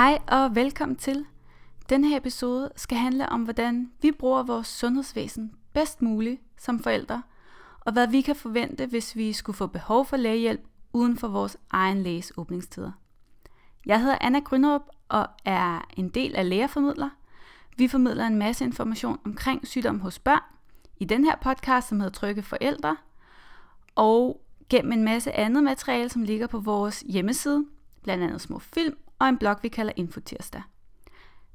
Hej og velkommen til. Denne her episode skal handle om, hvordan vi bruger vores sundhedsvæsen bedst muligt som forældre, og hvad vi kan forvente, hvis vi skulle få behov for lægehjælp uden for vores egen læges åbningstider. Jeg hedder Anna Grønrup og er en del af Lægerformidler. Vi formidler en masse information omkring sygdom hos børn i den her podcast, som hedder Trygge Forældre, og gennem en masse andet materiale, som ligger på vores hjemmeside, blandt andet små film og en blog, vi kalder Infotirsdag.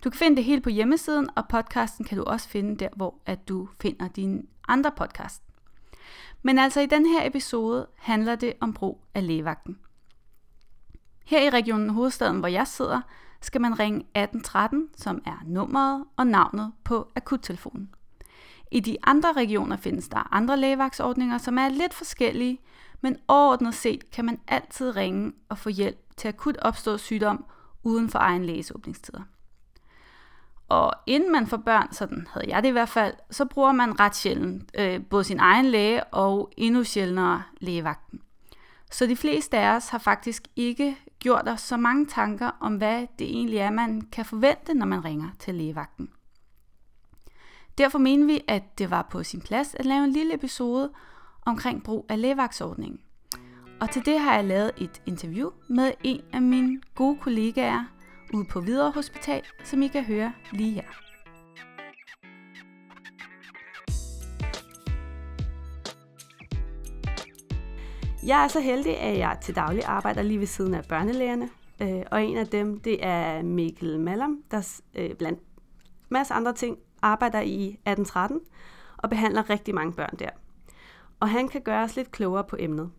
Du kan finde det hele på hjemmesiden, og podcasten kan du også finde der, hvor at du finder dine andre podcast. Men altså i den her episode handler det om brug af lægevagten. Her i regionen Hovedstaden, hvor jeg sidder, skal man ringe 1813, som er nummeret og navnet på akuttelefonen. I de andre regioner findes der andre lægevagtsordninger, som er lidt forskellige, men overordnet set kan man altid ringe og få hjælp til akut opstået sygdom uden for egen lægesåbningstider. Og inden man får børn, sådan havde jeg det i hvert fald, så bruger man ret sjældent øh, både sin egen læge og endnu sjældnere lægevagten. Så de fleste af os har faktisk ikke gjort os så mange tanker om, hvad det egentlig er, man kan forvente, når man ringer til lægevagten. Derfor mener vi, at det var på sin plads at lave en lille episode omkring brug af lægevagtsordningen. Og til det har jeg lavet et interview med en af mine gode kollegaer ude på Hvidovre Hospital, som I kan høre lige her. Jeg er så heldig, at jeg til daglig arbejder lige ved siden af børnelægerne, øh, og en af dem, det er Mikkel Mallam, der øh, blandt masser andre ting arbejder i 1813 og behandler rigtig mange børn der. Og han kan gøre os lidt klogere på emnet.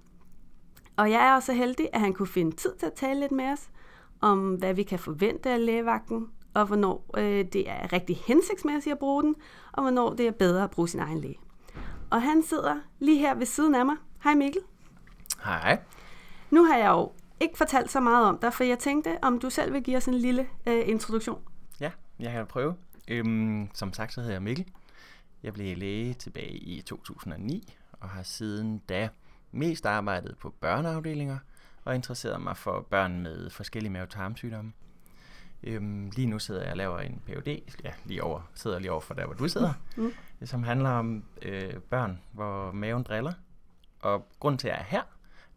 Og jeg er også så heldig, at han kunne finde tid til at tale lidt med os om, hvad vi kan forvente af lægevagten, og hvornår øh, det er rigtig hensigtsmæssigt at bruge den, og hvornår det er bedre at bruge sin egen læge. Og han sidder lige her ved siden af mig. Hej Mikkel. Hej. Nu har jeg jo ikke fortalt så meget om dig, for jeg tænkte, om du selv vil give os en lille øh, introduktion. Ja, jeg kan prøve. Øhm, som sagt, så hedder jeg Mikkel. Jeg blev læge tilbage i 2009, og har siden da mest arbejdet på børneafdelinger og interesseret mig for børn med forskellige mavetarmsygdomme. Øhm, lige nu sidder jeg og laver en PhD, ja, lige over, sidder lige over for der, hvor du sidder, mm. som handler om øh, børn, hvor maven driller. Og grund til, at jeg er her,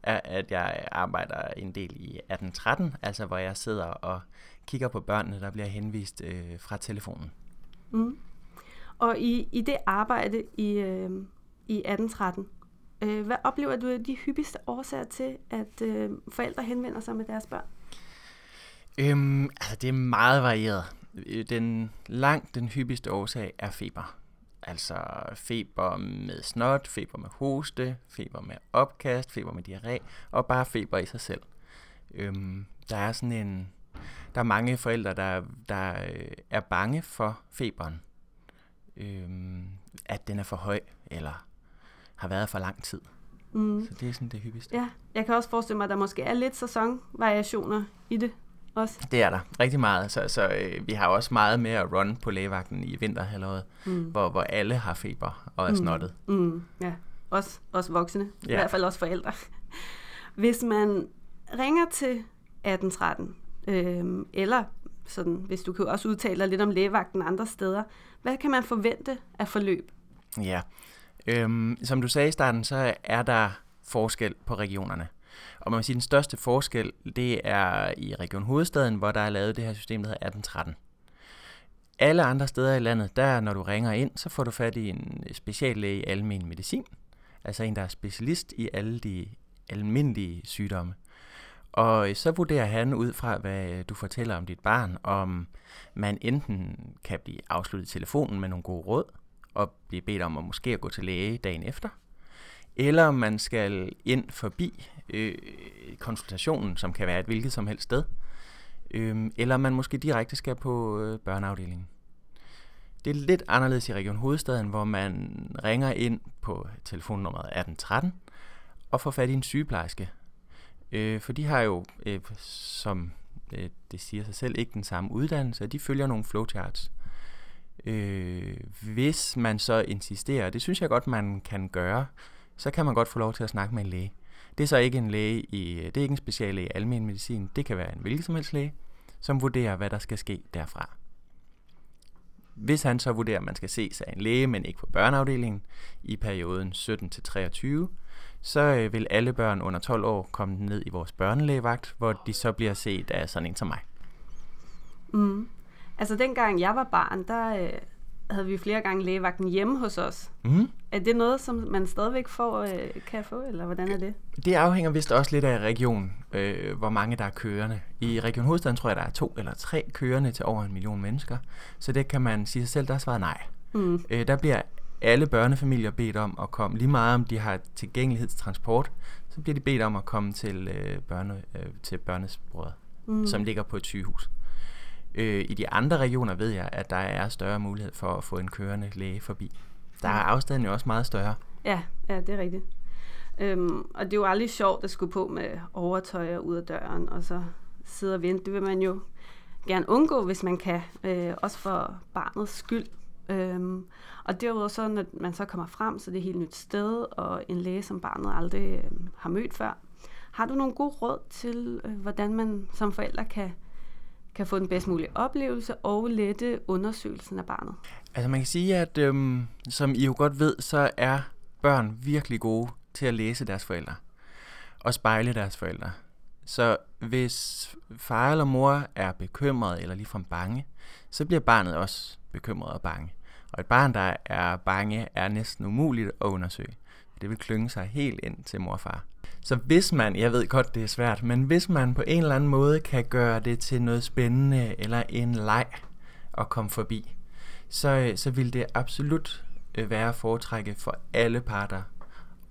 er, at jeg arbejder en del i 1813, altså hvor jeg sidder og kigger på børnene, der bliver henvist øh, fra telefonen. Mm. Og i, i det arbejde i, øh, i 1813, øh, hvad oplever du er de hyppigste årsager til, at øh, forældre henvender sig med deres børn? Øhm, altså det er meget varieret. Øh, den langt den hyppigste årsag er feber. Altså feber med snot, feber med hoste, feber med opkast, feber med diarré, og bare feber i sig selv. Øhm, der er sådan en, der er mange forældre, der, der øh, er bange for feberen. Øhm, at den er for høj, eller har været for lang tid. Mm. Så det er sådan det hyppigste. Ja, jeg kan også forestille mig, at der måske er lidt sæsonvariationer i det også. Det er der rigtig meget. Så, så øh, vi har også meget med at run på lægevagten i vinterhalvåret, mm. hvor, hvor alle har feber og er mm. snottet. Mm. Ja, også, også voksne. Ja. I hvert fald også forældre. Hvis man ringer til 1813, øh, eller sådan, hvis du kan også udtale dig lidt om lægevagten andre steder, hvad kan man forvente af forløb? Ja, øhm, som du sagde i starten, så er der forskel på regionerne. Og man kan sige, at den største forskel, det er i Region Hovedstaden, hvor der er lavet det her system, der hedder 1813. Alle andre steder i landet, der når du ringer ind, så får du fat i en speciallæge i almen medicin. Altså en, der er specialist i alle de almindelige sygdomme. Og så vurderer han ud fra, hvad du fortæller om dit barn, om man enten kan blive afsluttet i telefonen med nogle gode råd, og blive bedt om at måske at gå til læge dagen efter, eller man skal ind forbi øh, konsultationen, som kan være et hvilket som helst sted. øh, eller man måske direkte skal på øh, børneafdelingen. Det er lidt anderledes i Region Hovedstaden, hvor man ringer ind på telefonnummeret 1813 og får fat i en sygeplejerske. Øh, for de har jo, øh, som øh, det siger sig selv, ikke den samme uddannelse, og de følger nogle flowcharts. Øh, hvis man så insisterer, det synes jeg godt, man kan gøre, så kan man godt få lov til at snakke med en læge. Det er så ikke en læge i, det er ikke en speciallæge i almen medicin, det kan være en hvilken som helst læge, som vurderer, hvad der skal ske derfra. Hvis han så vurderer, at man skal ses af en læge, men ikke på børneafdelingen, i perioden 17-23, så øh, vil alle børn under 12 år komme ned i vores børnelægevagt, hvor de så bliver set af sådan en som mig. Mm. Altså dengang jeg var barn, der øh, havde vi flere gange lægevagten hjemme hos os. Mm. Er det noget, som man stadigvæk får, øh, kan få, eller hvordan er det? Det afhænger vist også lidt af regionen, øh, hvor mange der er kørende. I Region Hovedstaden tror jeg, der er to eller tre kørende til over en million mennesker. Så det kan man sige sig selv, der er svaret nej. Mm. Øh, der bliver alle børnefamilier bedt om at komme, lige meget om de har tilgængelighedstransport, så bliver de bedt om at komme til, øh, børne, øh, til børnesbrødet, mm. som ligger på et sygehus. Øh, I de andre regioner ved jeg, at der er større mulighed for at få en kørende læge forbi. Der er afstanden jo også meget større. Ja, ja det er rigtigt. Øhm, og det er jo aldrig sjovt at skulle på med overtøj og ud af døren, og så sidde og vente. Det vil man jo gerne undgå, hvis man kan. Øh, også for barnets skyld. Øhm, og derudover så, når man så kommer frem, så det er et helt nyt sted, og en læge, som barnet aldrig øh, har mødt før. Har du nogle gode råd til, øh, hvordan man som forældre kan, kan få den bedst mulige oplevelse og lette undersøgelsen af barnet? Altså man kan sige, at øhm, som I jo godt ved, så er børn virkelig gode til at læse deres forældre og spejle deres forældre. Så hvis far eller mor er bekymret eller ligefrem bange, så bliver barnet også bekymret og bange. Og et barn, der er bange, er næsten umuligt at undersøge. Det vil klynge sig helt ind til mor og far. Så hvis man, jeg ved godt, det er svært, men hvis man på en eller anden måde kan gøre det til noget spændende eller en leg at komme forbi, så, øh, så vil det absolut øh, være at foretrække for alle parter.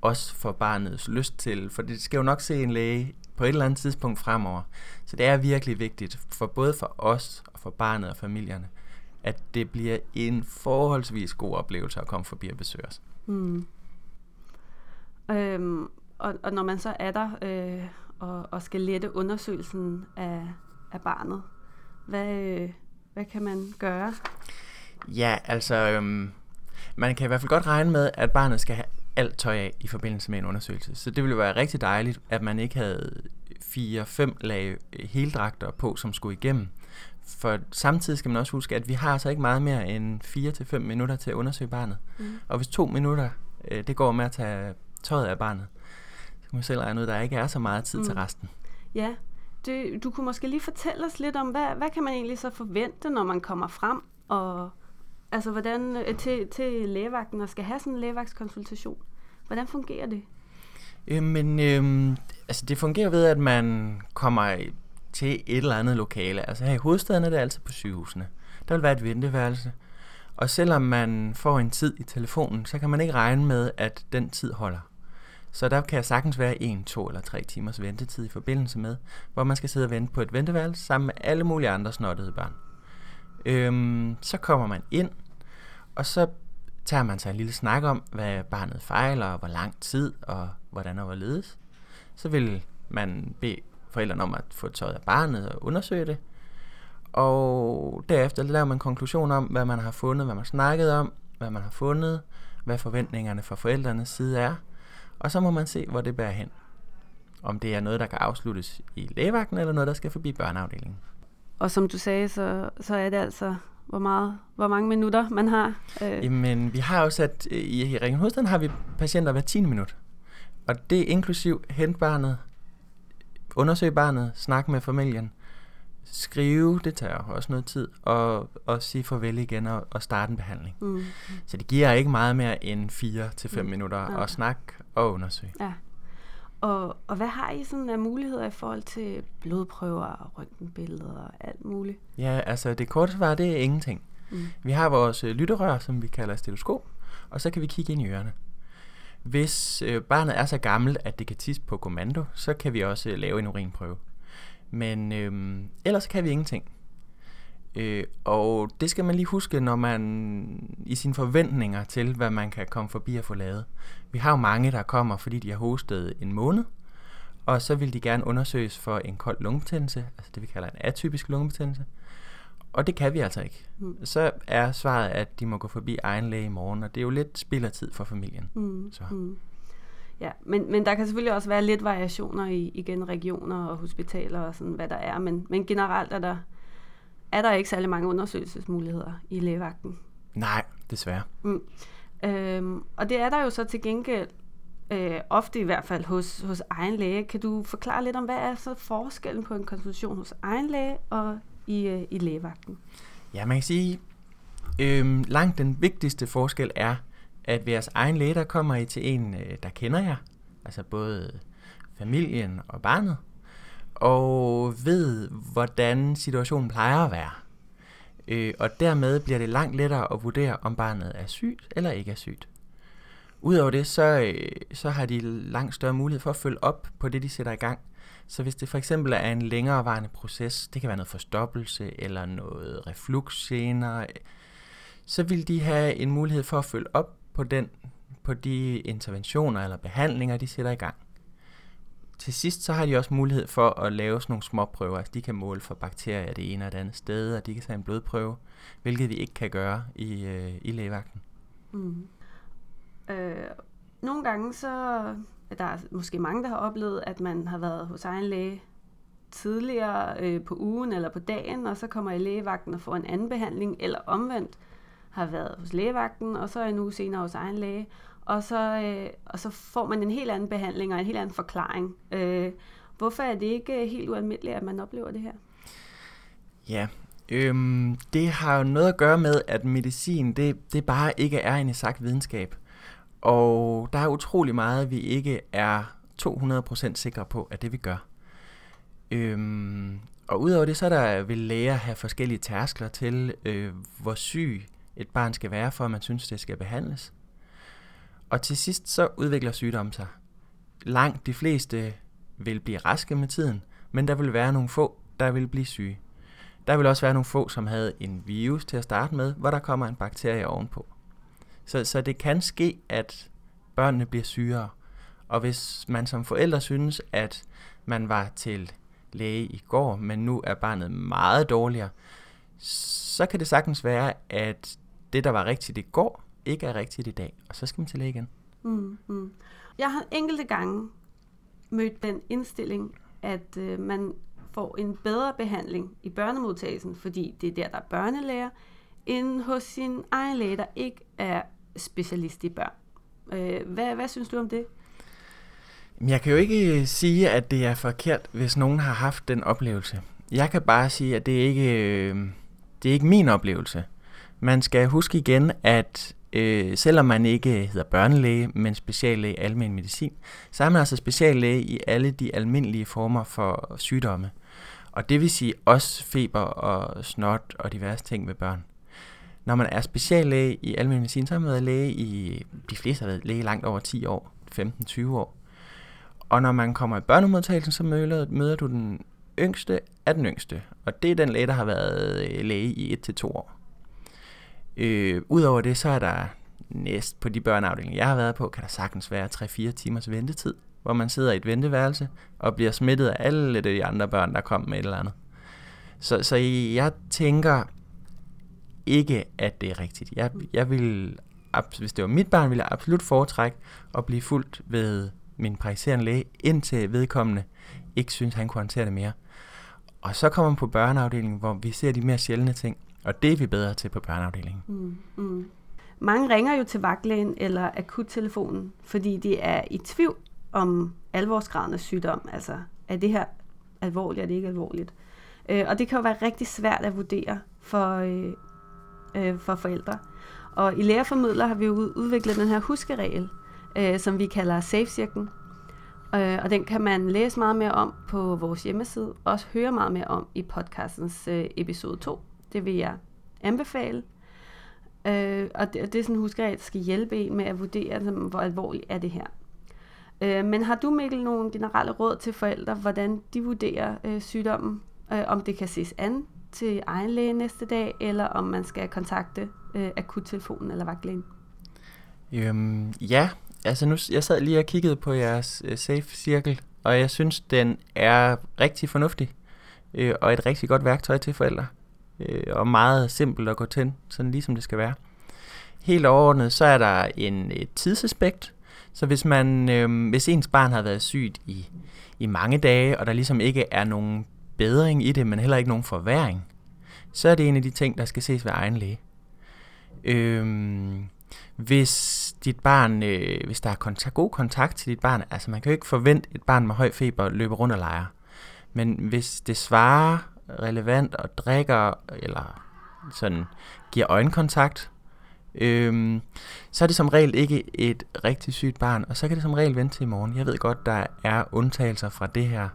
Også for barnets lyst til, for det skal jo nok se en læge på et eller andet tidspunkt fremover. Så det er virkelig vigtigt for både for os og for barnet og familierne, at det bliver en forholdsvis god oplevelse at komme forbi og besøge os. Mm. Øhm, og, og når man så er der øh, og, og skal lette undersøgelsen af, af barnet, hvad, øh, hvad kan man gøre? Ja, altså, øhm, man kan i hvert fald godt regne med, at barnet skal have alt tøj af i forbindelse med en undersøgelse. Så det ville være rigtig dejligt, at man ikke havde fire-fem lag heldragter på, som skulle igennem. For samtidig skal man også huske, at vi har altså ikke meget mere end 4-5 minutter til at undersøge barnet. Mm. Og hvis to minutter, øh, det går med at tage tøjet af barnet, man selv ud, at der ikke er så meget tid mm. til resten. Ja, det, du kunne måske lige fortælle os lidt om, hvad, hvad kan man egentlig så forvente, når man kommer frem og altså hvordan øh, til, til lægevagten og skal have sådan en lægevagtskonsultation. Hvordan fungerer det? Øh, men øh, altså det fungerer ved, at man kommer til et eller andet lokale. Altså her i hovedstaden er det altid på sygehusene. Der vil være et venteværelse. Og selvom man får en tid i telefonen, så kan man ikke regne med, at den tid holder. Så der kan sagtens være en, to eller tre timers ventetid i forbindelse med, hvor man skal sidde og vente på et venteværelse sammen med alle mulige andre snottede børn. Øhm, så kommer man ind, og så tager man sig en lille snak om, hvad barnet fejler, og hvor lang tid, og hvordan og hvorledes. Så vil man bede forældrene om at få tøjet af barnet og undersøge det. Og derefter laver man konklusion om, hvad man har fundet, hvad man snakkede snakket om, hvad man har fundet, hvad forventningerne fra forældrenes side er. Og så må man se, hvor det bærer hen. Om det er noget, der kan afsluttes i lægevagten, eller noget, der skal forbi børneafdelingen. Og som du sagde, så, så er det altså, hvor, meget, hvor mange minutter man har. Øh. Jamen, vi har jo sat, i Region Hovedstaden har vi patienter hver 10 minut. Og det er inklusiv hente barnet, undersøge barnet, snakke med familien, skrive, det tager også noget tid, og, og sige farvel igen og, og starte en behandling. Mm. Så det giver ikke meget mere end 4-5 mm. minutter ja. at snakke og undersøge. Ja. Og, og hvad har I sådan af muligheder i forhold til blodprøver og røntgenbilleder og alt muligt? Ja, altså det korte svar, det er ingenting. Mm. Vi har vores øh, lytterør, som vi kalder stetoskop, og så kan vi kigge ind i ørerne. hvis øh, barnet er så gammelt, at det kan tisse på kommando, så kan vi også øh, lave en urinprøve. Men øh, ellers kan vi ingenting. Øh, og det skal man lige huske, når man i sine forventninger til, hvad man kan komme forbi og få lavet. Vi har jo mange, der kommer, fordi de har hostet en måned, og så vil de gerne undersøges for en kold lungebetændelse, altså det vi kalder en atypisk lungebetændelse. Og det kan vi altså ikke. Mm. Så er svaret, at de må gå forbi egen læge i morgen, og det er jo lidt spild af tid for familien. Mm. Så. Mm. Ja, men, men der kan selvfølgelig også være lidt variationer i igen regioner og hospitaler og sådan, hvad der er, men, men generelt er der, er der ikke særlig mange undersøgelsesmuligheder i lægevagten. Nej, desværre. Mm. Øhm, og det er der jo så til gengæld øh, ofte i hvert fald hos, hos egen læge. Kan du forklare lidt om, hvad er så forskellen på en konsultation hos egen læge og i, øh, i lægevagten? Ja, man kan sige, øh, langt den vigtigste forskel er, at ved jeres egen læge, der kommer I til en, øh, der kender jer, altså både familien og barnet, og ved, hvordan situationen plejer at være. Øh, og dermed bliver det langt lettere at vurdere, om barnet er sygt eller ikke er sygt. Udover det, så, øh, så har de langt større mulighed for at følge op på det, de sætter i gang. Så hvis det for eksempel er en længerevarende proces, det kan være noget forstoppelse eller noget reflux senere, så vil de have en mulighed for at følge op på, den, på de interventioner eller behandlinger, de sætter i gang. Til sidst så har de også mulighed for at lave sådan nogle små prøver. Altså de kan måle for bakterier det ene og det andet sted, og de kan tage en blodprøve, hvilket vi ikke kan gøre i, øh, i lægevagten. Mm. Øh, nogle gange så der er måske mange, der har oplevet, at man har været hos egen læge tidligere øh, på ugen eller på dagen, og så kommer i lægevagten og får en anden behandling, eller omvendt har været hos lægevagten, og så en uge senere hos egen læge, og så, øh, og så får man en helt anden behandling og en helt anden forklaring. Øh, hvorfor er det ikke helt ualmindeligt, at man oplever det her? Ja, øhm, det har jo noget at gøre med, at medicin, det, det bare ikke er en eksakt videnskab. Og der er utrolig meget, vi ikke er 200% sikre på, at det vi gør. Øhm, og udover det, så er der, vil læger have forskellige tærskler til, øh, hvor syg et barn skal være, for at man synes, det skal behandles. Og til sidst så udvikler sygdommen sig. Langt de fleste vil blive raske med tiden, men der vil være nogle få, der vil blive syge. Der vil også være nogle få, som havde en virus til at starte med, hvor der kommer en bakterie ovenpå. Så, så det kan ske, at børnene bliver sygere. Og hvis man som forældre synes, at man var til læge i går, men nu er barnet meget dårligere, så kan det sagtens være, at det, der var rigtigt i går, ikke er rigtigt i dag. Og så skal man til læge igen. Mm, mm. Jeg har enkelte gange mødt den indstilling, at øh, man får en bedre behandling i børnemodtagelsen, fordi det er der, der er børnelæger, end hos sin egen læge, der ikke er specialist i børn. Øh, hvad, hvad synes du om det? Jeg kan jo ikke sige, at det er forkert, hvis nogen har haft den oplevelse. Jeg kan bare sige, at det ikke, øh, det er ikke min oplevelse. Man skal huske igen, at øh, selvom man ikke hedder børnelæge, men speciallæge i almen medicin, så er man altså speciallæge i alle de almindelige former for sygdomme. Og det vil sige også feber og snot og diverse ting ved børn. Når man er speciallæge i almen medicin, så har man været læge i, de fleste har været læge langt over 10 år, 15-20 år. Og når man kommer i børnemodtagelsen, så møder, møder du den yngste af den yngste. Og det er den læge, der har været øh, læge i 1-2 år. Øh, Udover det, så er der næst på de børneafdelinger, jeg har været på, kan der sagtens være 3-4 timers ventetid, hvor man sidder i et venteværelse og bliver smittet af alle de andre børn, der kommer med et eller andet. Så, så jeg tænker, ikke, at det er rigtigt. Jeg, jeg vil, hvis det var mit barn, ville jeg absolut foretrække at blive fuldt ved min praktiserende læge, indtil vedkommende ikke synes, han kunne håndtere det mere. Og så kommer man på børneafdelingen, hvor vi ser de mere sjældne ting, og det er vi bedre til på børneafdelingen. Mm, mm. Mange ringer jo til vagtlægen eller akuttelefonen, fordi de er i tvivl om alvorsgraden af sygdom. Altså, er det her alvorligt, er det ikke alvorligt? Øh, og det kan jo være rigtig svært at vurdere for, øh, øh, for forældre. Og i lærerformidler har vi jo udviklet den her huskeregel, øh, som vi kalder safe-cirklen. Øh, og den kan man læse meget mere om på vores hjemmeside, og også høre meget mere om i podcastens øh, episode 2. Det vil jeg anbefale. Øh, og det, det er sådan en huskeregel, der skal hjælpe en med at vurdere, hvor alvorligt er det her. Øh, men har du, Mikkel, nogle generelle råd til forældre, hvordan de vurderer øh, sygdommen? Øh, om det kan ses an til egen læge næste dag, eller om man skal kontakte øh, akuttelefonen eller vagtlægen? Øhm, ja, altså nu, jeg sad lige og kiggede på jeres øh, safe cirkel, og jeg synes, den er rigtig fornuftig, øh, og et rigtig godt værktøj til forældre, øh, og meget simpelt at gå til, sådan ligesom det skal være. Helt overordnet, så er der en et tidsaspekt, så hvis, man, øh, hvis ens barn har været sygt i, i mange dage, og der ligesom ikke er nogen bedring i det, men heller ikke nogen forværing, så er det en af de ting, der skal ses ved egen læge. Øh, hvis dit barn, øh, hvis der er kontakt, god kontakt til dit barn, altså man kan jo ikke forvente et barn med høj feber løber rundt og leger. Men hvis det svarer relevant og drikker, eller sådan giver øjenkontakt, øhm, så er det som regel ikke et rigtig sygt barn, og så kan det som regel vente til i morgen. Jeg ved godt, der er undtagelser fra det her,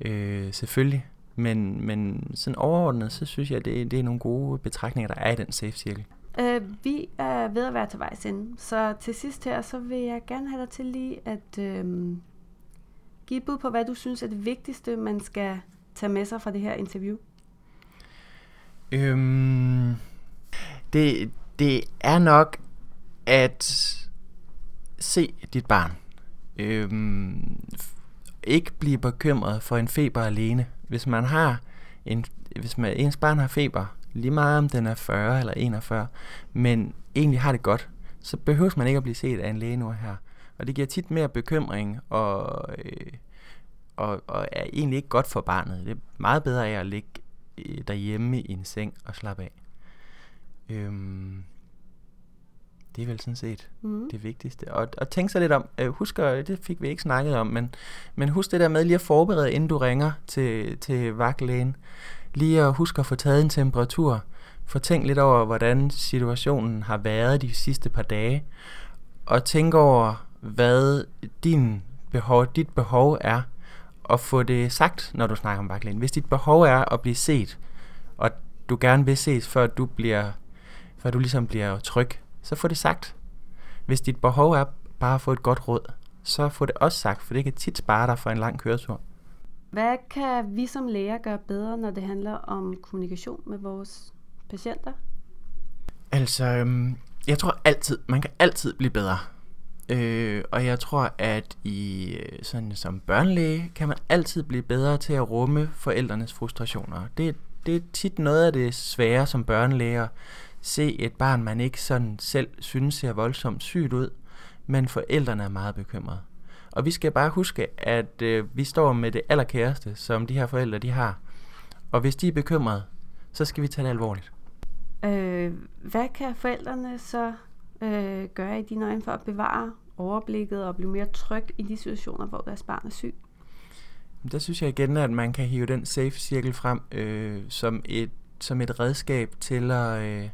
øh, selvfølgelig. Men, men sådan overordnet, så synes jeg, det, det er nogle gode betragtninger, der er i den safe cirkel. Øh, vi er ved at være til vejs ende, så til sidst her, så vil jeg gerne have dig til lige at øh, give et bud på, hvad du synes er det vigtigste, man skal tage med sig fra det her interview. Øhm, det, det er nok at se dit barn. Øhm, ikke blive bekymret for en feber alene. Hvis man har en, hvis man, ens barn har feber, lige meget om den er 40 eller 41, men egentlig har det godt, så behøver man ikke at blive set af en læge nu her. Og det giver tit mere bekymring, og, øh, og, og er egentlig ikke godt for barnet. Det er meget bedre af at ligge øh, derhjemme i en seng og slappe af. Øhm, det er vel sådan set mm. det vigtigste. Og, og tænk så lidt om, øh, husk, det fik vi ikke snakket om, men, men husk det der med lige at forberede, inden du ringer til, til vagtlægen. Lige at huske at få taget en temperatur. Få tænkt lidt over, hvordan situationen har været de sidste par dage. Og tænk over, hvad din behov, dit behov er. Og få det sagt, når du snakker om vagtlægen. Hvis dit behov er at blive set, og du gerne vil ses, før du bliver før du ligesom bliver tryg, så få det sagt. Hvis dit behov er bare at få et godt råd, så få det også sagt, for det kan tit spare dig for en lang køretur. Hvad kan vi som læger gøre bedre, når det handler om kommunikation med vores patienter? Altså, øhm, jeg tror altid, man kan altid blive bedre. Øh, og jeg tror, at i øh, sådan som børnelæge kan man altid blive bedre til at rumme forældrenes frustrationer. Det, det er tit noget af det svære som børnelæger, se et barn, man ikke sådan selv synes ser voldsomt sygt ud, men forældrene er meget bekymrede. Og vi skal bare huske, at øh, vi står med det allerkæreste, som de her forældre de har. Og hvis de er bekymrede, så skal vi tage det alvorligt. Øh, hvad kan forældrene så øh, gøre i dine øjne for at bevare overblikket og blive mere tryg i de situationer, hvor deres barn er syg? Der synes jeg igen, at man kan hive den safe cirkel frem øh, som, et, som et redskab til at, øh,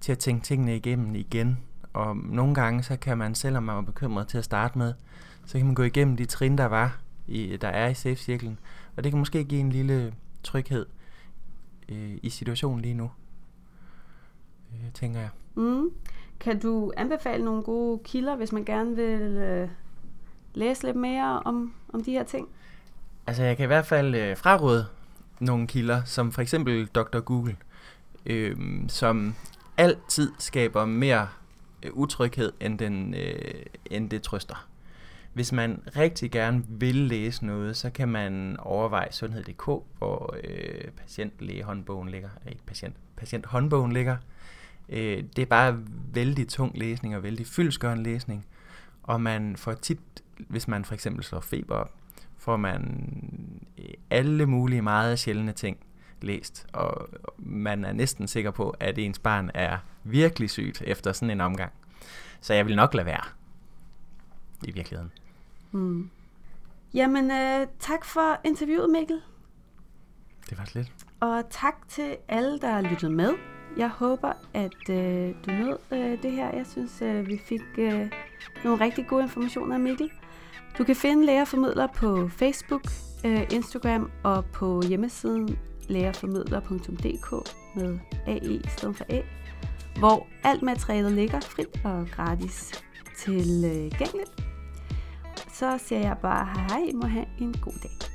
til at tænke tingene igennem igen. Og nogle gange, så kan man, selvom man var bekymret til at starte med, så kan man gå igennem de trin, der var, i, der er i safe-cirklen. Og det kan måske give en lille tryghed øh, i situationen lige nu, øh, tænker jeg. Mm. Kan du anbefale nogle gode kilder, hvis man gerne vil øh, læse lidt mere om, om de her ting? Altså, jeg kan i hvert fald øh, fraråde nogle kilder, som for eksempel Dr. Google, øh, som altid skaber mere øh, utryghed, end, den, øh, end det trøster. Hvis man rigtig gerne vil læse noget, så kan man overveje sundhed.dk, hvor øh, patientlægehåndbogen ligger. Ikke patient, patienthåndbogen ligger. Øh, det er bare vældig tung læsning og vældig fyldskørende læsning. Og man får tit, hvis man for eksempel slår feber op, får man øh, alle mulige meget sjældne ting læst, og man er næsten sikker på, at ens barn er virkelig sygt efter sådan en omgang. Så jeg vil nok lade være i virkeligheden. Mm. Jamen, øh, tak for interviewet, Mikkel. Det var lidt. Og tak til alle, der har lyttet med. Jeg håber, at øh, du nød øh, det her. Jeg synes, øh, vi fik øh, nogle rigtig gode informationer af Mikkel. Du kan finde Lærerformidler på Facebook, øh, Instagram og på hjemmesiden lærerformidler.dk med AE i stedet for A. hvor alt materialet ligger frit og gratis tilgængeligt. Øh, Så siger jeg bare hej hej, må have en god dag.